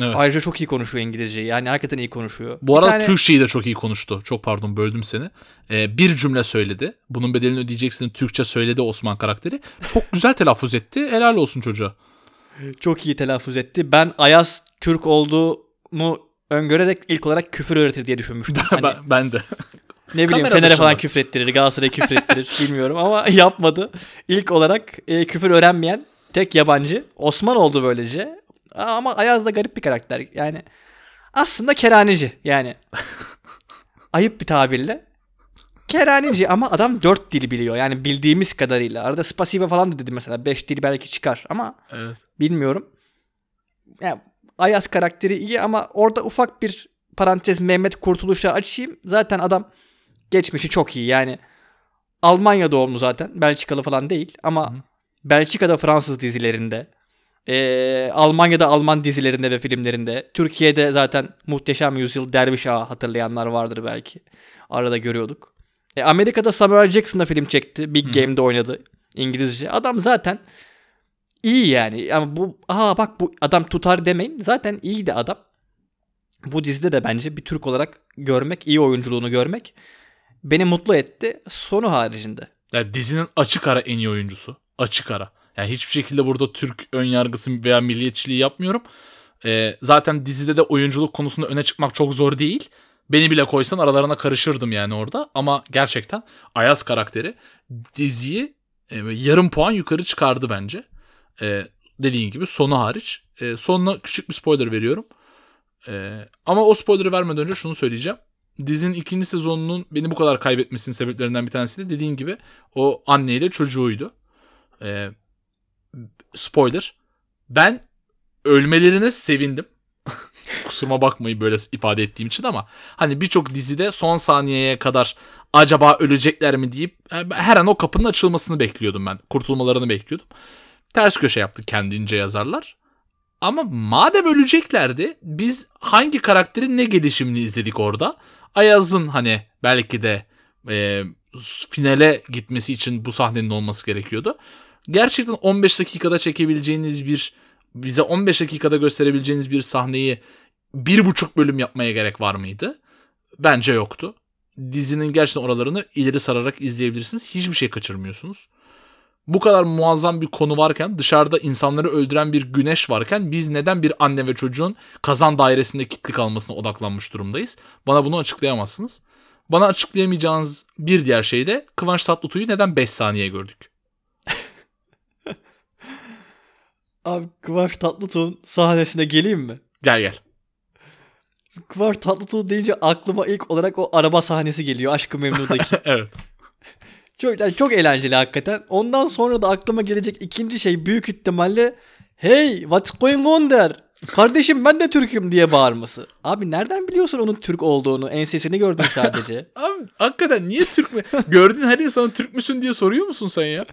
Speaker 2: Evet.
Speaker 1: Ayrıca çok iyi konuşuyor İngilizceyi. Yani hakikaten iyi konuşuyor.
Speaker 2: Bu arada
Speaker 1: tane-
Speaker 2: Türkçeyi de çok iyi konuştu. Çok pardon böldüm seni. Ee, bir cümle söyledi. Bunun bedelini ödeyeceksin. Türkçe söyledi Osman karakteri. Çok güzel telaffuz etti. Helal olsun çocuğa.
Speaker 1: Çok iyi telaffuz etti. Ben Ayaz Türk olduğumu öngörerek ilk olarak küfür öğretir diye düşünmüştüm. Hani
Speaker 2: ben, ben de.
Speaker 1: ne bileyim
Speaker 2: kamera
Speaker 1: Fener'e
Speaker 2: dışında.
Speaker 1: falan küfür ettirir, Galatasaray'a küfür ettirir bilmiyorum ama yapmadı. İlk olarak e, küfür öğrenmeyen tek yabancı Osman oldu böylece. Ama Ayaz da garip bir karakter. Yani aslında kerhaneci yani. Ayıp bir tabirle. Kerhaneci ama adam dört dil biliyor. Yani bildiğimiz kadarıyla. Arada spasiba falan da dedi mesela. Beş dil belki çıkar ama
Speaker 2: Evet.
Speaker 1: Bilmiyorum. Yani Ayaz karakteri iyi ama orada ufak bir parantez Mehmet Kurtuluş'a açayım. Zaten adam geçmişi çok iyi. Yani Almanya doğumlu zaten. Belçikalı falan değil ama
Speaker 2: Hı.
Speaker 1: Belçika'da Fransız dizilerinde, eee, Almanya'da Alman dizilerinde ve filmlerinde, Türkiye'de zaten Muhteşem Yüzyıl Derviş Ağa hatırlayanlar vardır belki. Arada görüyorduk. E, Amerika'da Samuel Jackson'da film çekti. Big
Speaker 2: Hı.
Speaker 1: Game'de oynadı İngilizce. Adam zaten iyi yani. Ama bu aa bak bu adam tutar demeyin. Zaten iyiydi adam. Bu dizide de bence bir Türk olarak görmek, iyi oyunculuğunu görmek beni mutlu etti. Sonu haricinde.
Speaker 2: Yani dizinin açık ara en iyi oyuncusu. Açık ara. Yani hiçbir şekilde burada Türk ön yargısı veya milliyetçiliği yapmıyorum. Ee, zaten dizide de oyunculuk konusunda öne çıkmak çok zor değil. Beni bile koysan aralarına karışırdım yani orada. Ama gerçekten Ayaz karakteri diziyi e, yarım puan yukarı çıkardı bence. E, dediğin gibi sonu hariç. E, sonuna küçük bir spoiler veriyorum. E, ama o spoiler'ı vermeden önce şunu söyleyeceğim. Dizinin ikinci sezonunun beni bu kadar kaybetmesinin sebeplerinden bir tanesi de dediğin gibi o anneyle çocuğuydu. E, spoiler. Ben ölmelerine sevindim. Kusuruma bakmayın böyle ifade ettiğim için ama hani birçok dizide son saniyeye kadar acaba ölecekler mi deyip e, her an o kapının açılmasını bekliyordum ben. Kurtulmalarını bekliyordum. Ters köşe yaptı kendince yazarlar. Ama madem öleceklerdi biz hangi karakterin ne gelişimini izledik orada? Ayaz'ın hani belki de e, finale gitmesi için bu sahnenin olması gerekiyordu. Gerçekten 15 dakikada çekebileceğiniz bir bize 15 dakikada gösterebileceğiniz bir sahneyi bir buçuk bölüm yapmaya gerek var mıydı? Bence yoktu. Dizinin gerçekten oralarını ileri sararak izleyebilirsiniz. Hiçbir şey kaçırmıyorsunuz. Bu kadar muazzam bir konu varken dışarıda insanları öldüren bir güneş varken biz neden bir anne ve çocuğun kazan dairesinde kilitli kalmasına odaklanmış durumdayız? Bana bunu açıklayamazsınız. Bana açıklayamayacağınız bir diğer şey de Kıvanç Tatlıtuğ'u neden 5 saniye gördük?
Speaker 1: Abi Kıvanç Tatlıtuğ'un sahnesine geleyim mi?
Speaker 2: Gel gel.
Speaker 1: Kıvanç Tatlıtuğ deyince aklıma ilk olarak o araba sahnesi geliyor Aşkı Memnu'daki.
Speaker 2: evet.
Speaker 1: çok, yani çok eğlenceli hakikaten. Ondan sonra da aklıma gelecek ikinci şey büyük ihtimalle Hey what's going on there? Kardeşim ben de Türk'üm diye bağırması. Abi nereden biliyorsun onun Türk olduğunu? Ensesini gördün sadece.
Speaker 2: Abi hakikaten niye Türk mü? Gördüğün her insana Türk müsün diye soruyor musun sen ya?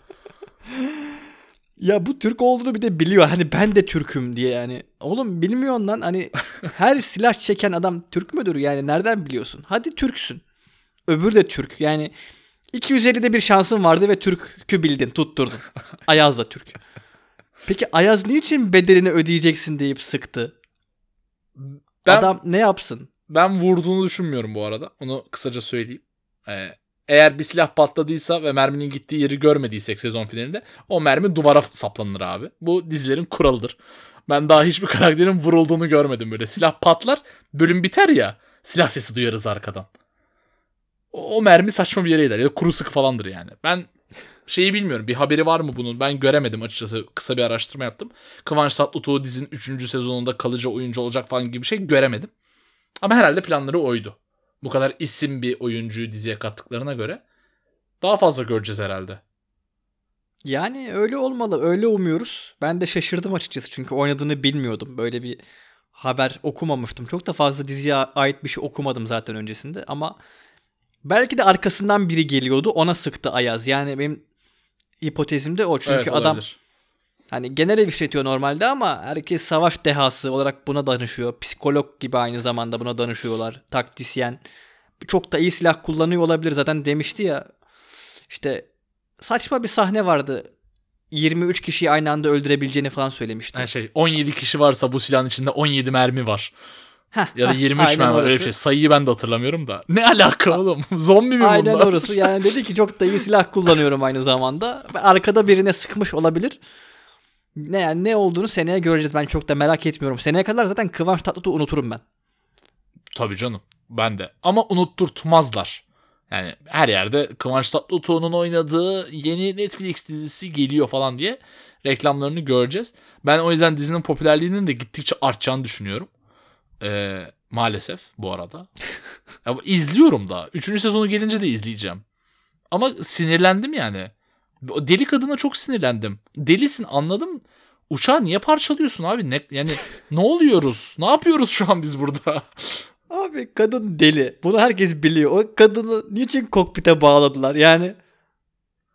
Speaker 1: Ya bu Türk olduğunu bir de biliyor. Hani ben de Türk'üm diye yani. Oğlum bilmiyorsun lan hani her silah çeken adam Türk müdür yani nereden biliyorsun? Hadi Türksün. Öbürü de Türk. Yani 250'de bir şansın vardı ve Türk'ü bildin, tutturdun. Ayaz da Türk. Peki Ayaz niçin bedelini ödeyeceksin deyip sıktı?
Speaker 2: Ben,
Speaker 1: Adam ne yapsın?
Speaker 2: ben vurduğunu düşünmüyorum bu arada. Onu kısaca söyleyeyim. Ee, eğer bir silah patladıysa ve merminin gittiği yeri görmediysek sezon finalinde o mermi duvara saplanır abi. Bu dizilerin kuralıdır. Ben daha hiçbir karakterin vurulduğunu görmedim böyle. Silah patlar, bölüm biter ya. Silah sesi duyarız arkadan. O, o mermi saçma bir yere gider ya da kuru sık falandır yani. Ben şeyi bilmiyorum. Bir haberi var mı bunun? Ben göremedim açıkçası. Kısa bir araştırma yaptım. Kıvanç Tatlıtuğ dizinin 3. sezonunda kalıcı oyuncu olacak falan gibi bir şey göremedim. Ama herhalde planları oydu. Bu kadar isim bir oyuncuyu diziye kattıklarına göre daha fazla göreceğiz herhalde.
Speaker 1: Yani öyle olmalı. Öyle umuyoruz. Ben de şaşırdım açıkçası çünkü oynadığını bilmiyordum. Böyle bir haber okumamıştım. Çok da fazla diziye ait bir şey okumadım zaten öncesinde ama belki de arkasından biri geliyordu. Ona sıktı Ayaz. Yani benim hipotezim de o. Çünkü
Speaker 2: Evet,
Speaker 1: adam
Speaker 2: olabilir.
Speaker 1: Hani genel ev işletiyor normalde ama herkes savaş dehası olarak buna danışıyor. Psikolog gibi aynı zamanda buna danışıyorlar. Taktisyen. Çok da iyi silah kullanıyor olabilir. Zaten demişti ya. İşte saçma bir sahne vardı. 23 kişiyi aynı anda öldürebileceğini falan söylemişti.
Speaker 2: Yani şey 17 kişi varsa bu silahın içinde 17 mermi var.
Speaker 1: Heh,
Speaker 2: Ya da
Speaker 1: heh,
Speaker 2: 23
Speaker 1: aynen
Speaker 2: mermi. Öyle bir şey. Sayıyı ben de hatırlamıyorum da. Ne alaka oğlum? Zombi mi
Speaker 1: Aynen
Speaker 2: bunlar?
Speaker 1: orası. Yani dedi ki çok da iyi silah kullanıyorum aynı zamanda. Arkada birine sıkmış olabilir. Ne yani ne olduğunu seneye göreceğiz. Ben çok da merak etmiyorum. Seneye kadar zaten Kıvanç Tatlıtuğ unuturum ben.
Speaker 2: Tabii canım. Ben de. Ama unutturtmazlar. Yani her yerde Kıvanç Tatlıtuğ'un oynadığı yeni Netflix dizisi geliyor falan diye reklamlarını göreceğiz. Ben o yüzden dizinin popülerliğinin de gittikçe artacağını düşünüyorum. Ee, maalesef bu arada. Ya, izliyorum da. Üçüncü sezonu gelince de izleyeceğim. Ama sinirlendim yani. Deli kadına çok sinirlendim. Delisin anladım. Uçağı niye parçalıyorsun abi? Ne, yani ne oluyoruz? Ne yapıyoruz şu an biz burada?
Speaker 1: Abi kadın deli. Bunu herkes biliyor. O kadını niçin kokpite bağladılar? Yani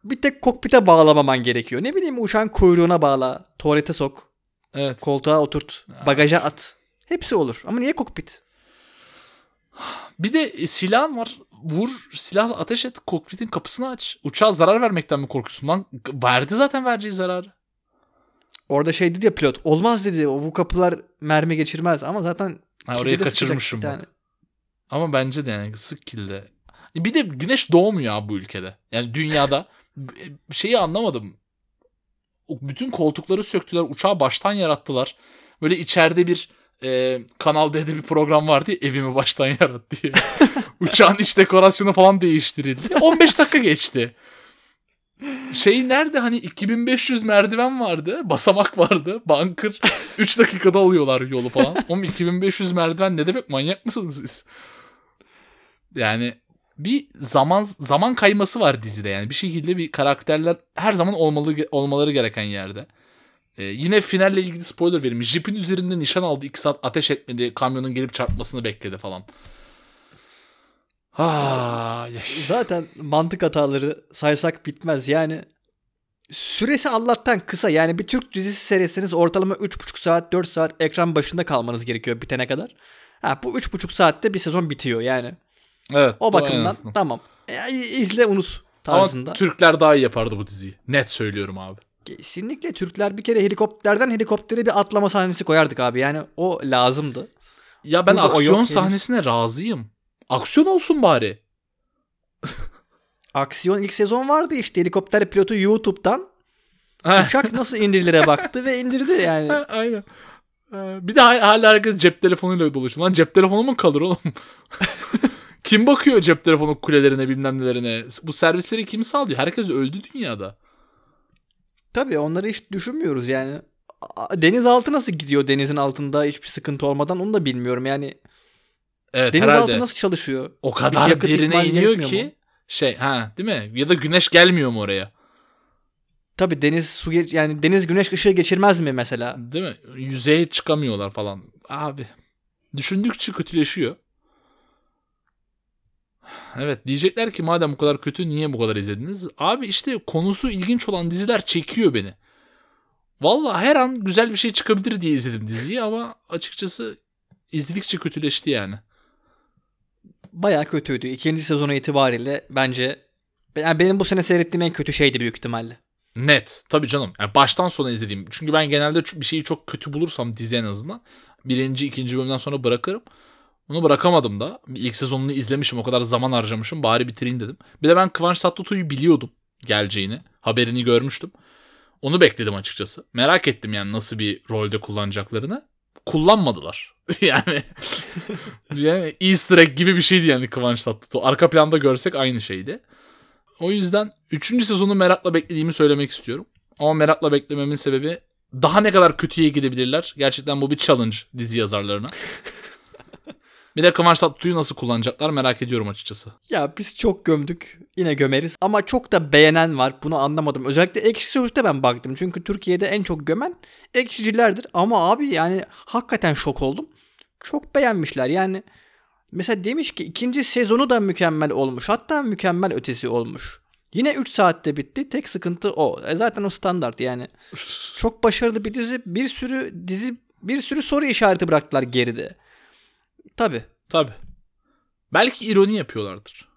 Speaker 1: bir tek kokpite bağlamaman gerekiyor. Ne bileyim uçağın kuyruğuna bağla. Tuvalete sok.
Speaker 2: Evet.
Speaker 1: Koltuğa oturt. Bagaja at. Hepsi olur. Ama niye kokpit?
Speaker 2: Bir de e, silahın var. Vur silahla ateş et kokpitin kapısını aç. Uçağa zarar vermekten mi korkuyorsun lan? Verdi zaten vereceği zararı.
Speaker 1: Orada şey dedi ya pilot. Olmaz dedi. O bu kapılar mermi geçirmez. Ama zaten
Speaker 2: Ha, orayı kaçırmışım bak.
Speaker 1: tane.
Speaker 2: Ama bence de yani sık kilde. Bir de güneş doğmuyor abi bu ülkede. Yani dünyada bir şeyi anlamadım. Bütün koltukları söktüler. Uçağı baştan yarattılar. Böyle içeride bir e, Kanal D'de bir program vardı ya evimi baştan yarat diye. Uçağın iç dekorasyonu falan değiştirildi. 15 dakika geçti. Şey nerede hani 2500 merdiven vardı. Basamak vardı. Bunker 3 dakikada alıyorlar yolu falan. Oğlum 2500 merdiven ne demek manyak mısınız siz? Yani bir zaman zaman kayması var dizide yani bir şekilde bir karakterler her zaman olmalı olmaları gereken yerde. Ee, yine finalle ilgili spoiler vereyim. Jeep'in üzerinde nişan aldı. 2 saat ateş etmedi. Kamyonun gelip çarpmasını bekledi falan. Ah, yaş.
Speaker 1: Zaten mantık hataları saysak bitmez. Yani süresi Allah'tan kısa. Yani bir Türk dizisi serisiniz ortalama 3,5 saat 4 saat ekran başında kalmanız gerekiyor bitene kadar. Ha, bu 3,5 saatte bir sezon bitiyor yani.
Speaker 2: Evet.
Speaker 1: O bakımdan tamam. E, izle unut tarzında.
Speaker 2: Ama Türkler daha iyi yapardı bu diziyi. Net söylüyorum abi.
Speaker 1: Kesinlikle Türkler bir kere helikopterden helikoptere bir atlama sahnesi koyardık abi. Yani o lazımdı.
Speaker 2: Ya ben
Speaker 1: Burada
Speaker 2: aksiyon
Speaker 1: yok henüz.
Speaker 2: sahnesine razıyım. Aksiyon olsun bari.
Speaker 1: Aksiyon ilk sezon vardı işte helikopter pilotu YouTube'dan uçak nasıl indirilire baktı ve indirdi yani.
Speaker 2: Aynen. Bir de hal- hala herkes cep telefonuyla dolaşıyor. Lan cep telefonu mu kalır oğlum? kim bakıyor cep telefonu kulelerine bilmem nelerine? Bu servisleri kim sağlıyor? Herkes öldü dünyada.
Speaker 1: Tabii onları hiç düşünmüyoruz yani. A- Denizaltı nasıl gidiyor denizin altında hiçbir sıkıntı olmadan onu da bilmiyorum yani.
Speaker 2: Evet
Speaker 1: Denizaltı
Speaker 2: herhalde.
Speaker 1: nasıl çalışıyor?
Speaker 2: O kadar derine iniyor ki
Speaker 1: mu?
Speaker 2: şey ha değil mi? Ya da güneş gelmiyor mu oraya?
Speaker 1: Tabii deniz su ge- yani deniz güneş ışığı geçirmez mi mesela?
Speaker 2: Değil mi? Yüzeye çıkamıyorlar falan. Abi düşündükçe kötüleşiyor. Evet diyecekler ki madem bu kadar kötü niye bu kadar izlediniz? Abi işte konusu ilginç olan diziler çekiyor beni. Valla her an güzel bir şey çıkabilir diye izledim diziyi ama açıkçası izledikçe kötüleşti yani.
Speaker 1: Bayağı kötüydü. İkinci sezonu itibariyle bence yani benim bu sene seyrettiğim en kötü şeydi büyük ihtimalle.
Speaker 2: Net. Tabii canım. Yani baştan sona izlediğim. Çünkü ben genelde bir şeyi çok kötü bulursam dizi en azından. Birinci, ikinci bölümden sonra bırakırım. Bunu bırakamadım da. Bir ilk sezonunu izlemişim. O kadar zaman harcamışım. Bari bitireyim dedim. Bir de ben Kıvanç Tatlıtuğ'u biliyordum geleceğini. Haberini görmüştüm. Onu bekledim açıkçası. Merak ettim yani nasıl bir rolde kullanacaklarını. Kullanmadılar. yani, yani Easter egg gibi bir şeydi yani Kıvanç Tatlıtuğ. Arka planda görsek aynı şeydi. O yüzden 3. sezonu merakla beklediğimi söylemek istiyorum. Ama merakla beklememin sebebi daha ne kadar kötüye gidebilirler. Gerçekten bu bir challenge dizi yazarlarına. Bir de Kıvanç Tatlıtuğ'u nasıl kullanacaklar merak ediyorum açıkçası.
Speaker 1: Ya biz çok gömdük. Yine gömeriz. Ama çok da beğenen var. Bunu anlamadım. Özellikle ekşi sözlükte ben baktım. Çünkü Türkiye'de en çok gömen ekşicilerdir. Ama abi yani hakikaten şok oldum. Çok beğenmişler. Yani mesela demiş ki ikinci sezonu da mükemmel olmuş. Hatta mükemmel ötesi olmuş. Yine 3 saatte bitti. Tek sıkıntı o. E zaten o standart yani. Çok başarılı bir dizi. Bir sürü dizi bir sürü soru işareti bıraktılar geride. Tabii.
Speaker 2: Tabii. Belki ironi yapıyorlardır.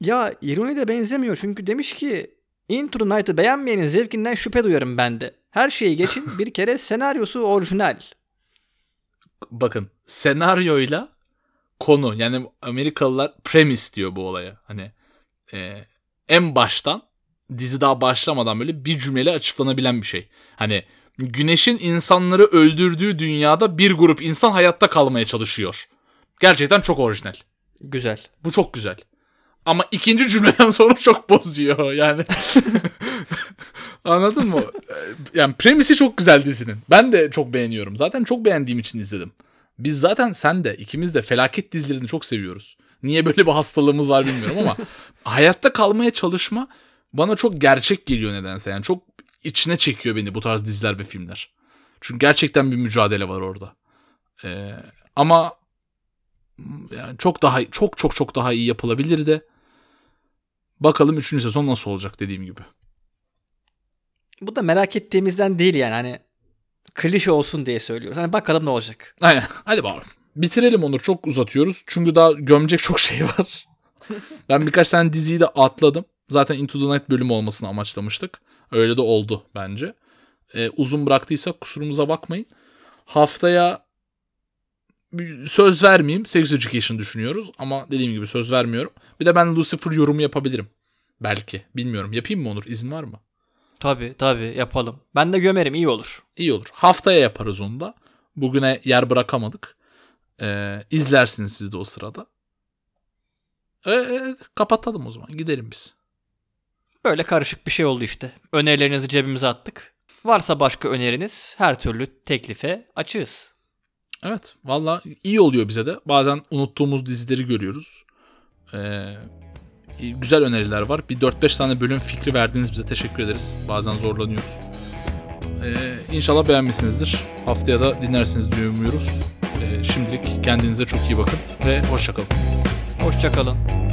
Speaker 1: Ya ironi de benzemiyor çünkü demiş ki Into the Night'ı beğenmeyenin zevkinden şüphe duyarım ben de. Her şeyi geçin bir kere senaryosu orijinal.
Speaker 2: Bakın senaryoyla konu yani Amerikalılar premise diyor bu olaya. Hani e, en baştan dizi daha başlamadan böyle bir cümleyle açıklanabilen bir şey. Hani güneşin insanları öldürdüğü dünyada bir grup insan hayatta kalmaya çalışıyor. Gerçekten çok orijinal.
Speaker 1: Güzel.
Speaker 2: Bu çok güzel. Ama ikinci cümleden sonra çok bozuyor yani. Anladın mı? Yani premisi çok güzel dizinin. Ben de çok beğeniyorum. Zaten çok beğendiğim için izledim. Biz zaten sen de ikimiz de felaket dizilerini çok seviyoruz. Niye böyle bir hastalığımız var bilmiyorum ama hayatta kalmaya çalışma bana çok gerçek geliyor nedense. Yani çok içine çekiyor beni bu tarz diziler ve filmler. Çünkü gerçekten bir mücadele var orada. Ee, ama yani çok daha çok çok çok daha iyi yapılabilir de. Bakalım 3. sezon nasıl olacak dediğim gibi.
Speaker 1: Bu da merak ettiğimizden değil yani hani klişe olsun diye söylüyoruz. Hani bakalım ne olacak.
Speaker 2: Aynen. Hadi bakalım. Bitirelim Onur. Çok uzatıyoruz. Çünkü daha gömecek çok şey var. ben birkaç tane diziyi de atladım. Zaten Into the Night bölümü olmasını amaçlamıştık. Öyle de oldu bence. Ee, uzun bıraktıysak kusurumuza bakmayın. Haftaya söz vermeyeyim. Sex Education düşünüyoruz. Ama dediğim gibi söz vermiyorum. Bir de ben Lucifer yorumu yapabilirim. Belki. Bilmiyorum. Yapayım mı Onur? İzin var mı?
Speaker 1: Tabii tabii yapalım. Ben de gömerim iyi olur.
Speaker 2: İyi olur. Haftaya yaparız onu da. Bugüne yer bırakamadık. Ee, izlersiniz siz de o sırada. Ee, kapatalım o zaman. Gidelim biz.
Speaker 1: Böyle karışık bir şey oldu işte. Önerilerinizi cebimize attık. Varsa başka öneriniz her türlü teklife açığız.
Speaker 2: Evet. Valla iyi oluyor bize de. Bazen unuttuğumuz dizileri görüyoruz. Ee, güzel öneriler var. Bir 4-5 tane bölüm fikri verdiğiniz bize teşekkür ederiz. Bazen zorlanıyoruz. Ee, inşallah beğenmişsinizdir. Haftaya da dinlersiniz diye umuyoruz. Ee, şimdilik kendinize çok iyi bakın ve hoşçakalın.
Speaker 1: Hoşçakalın.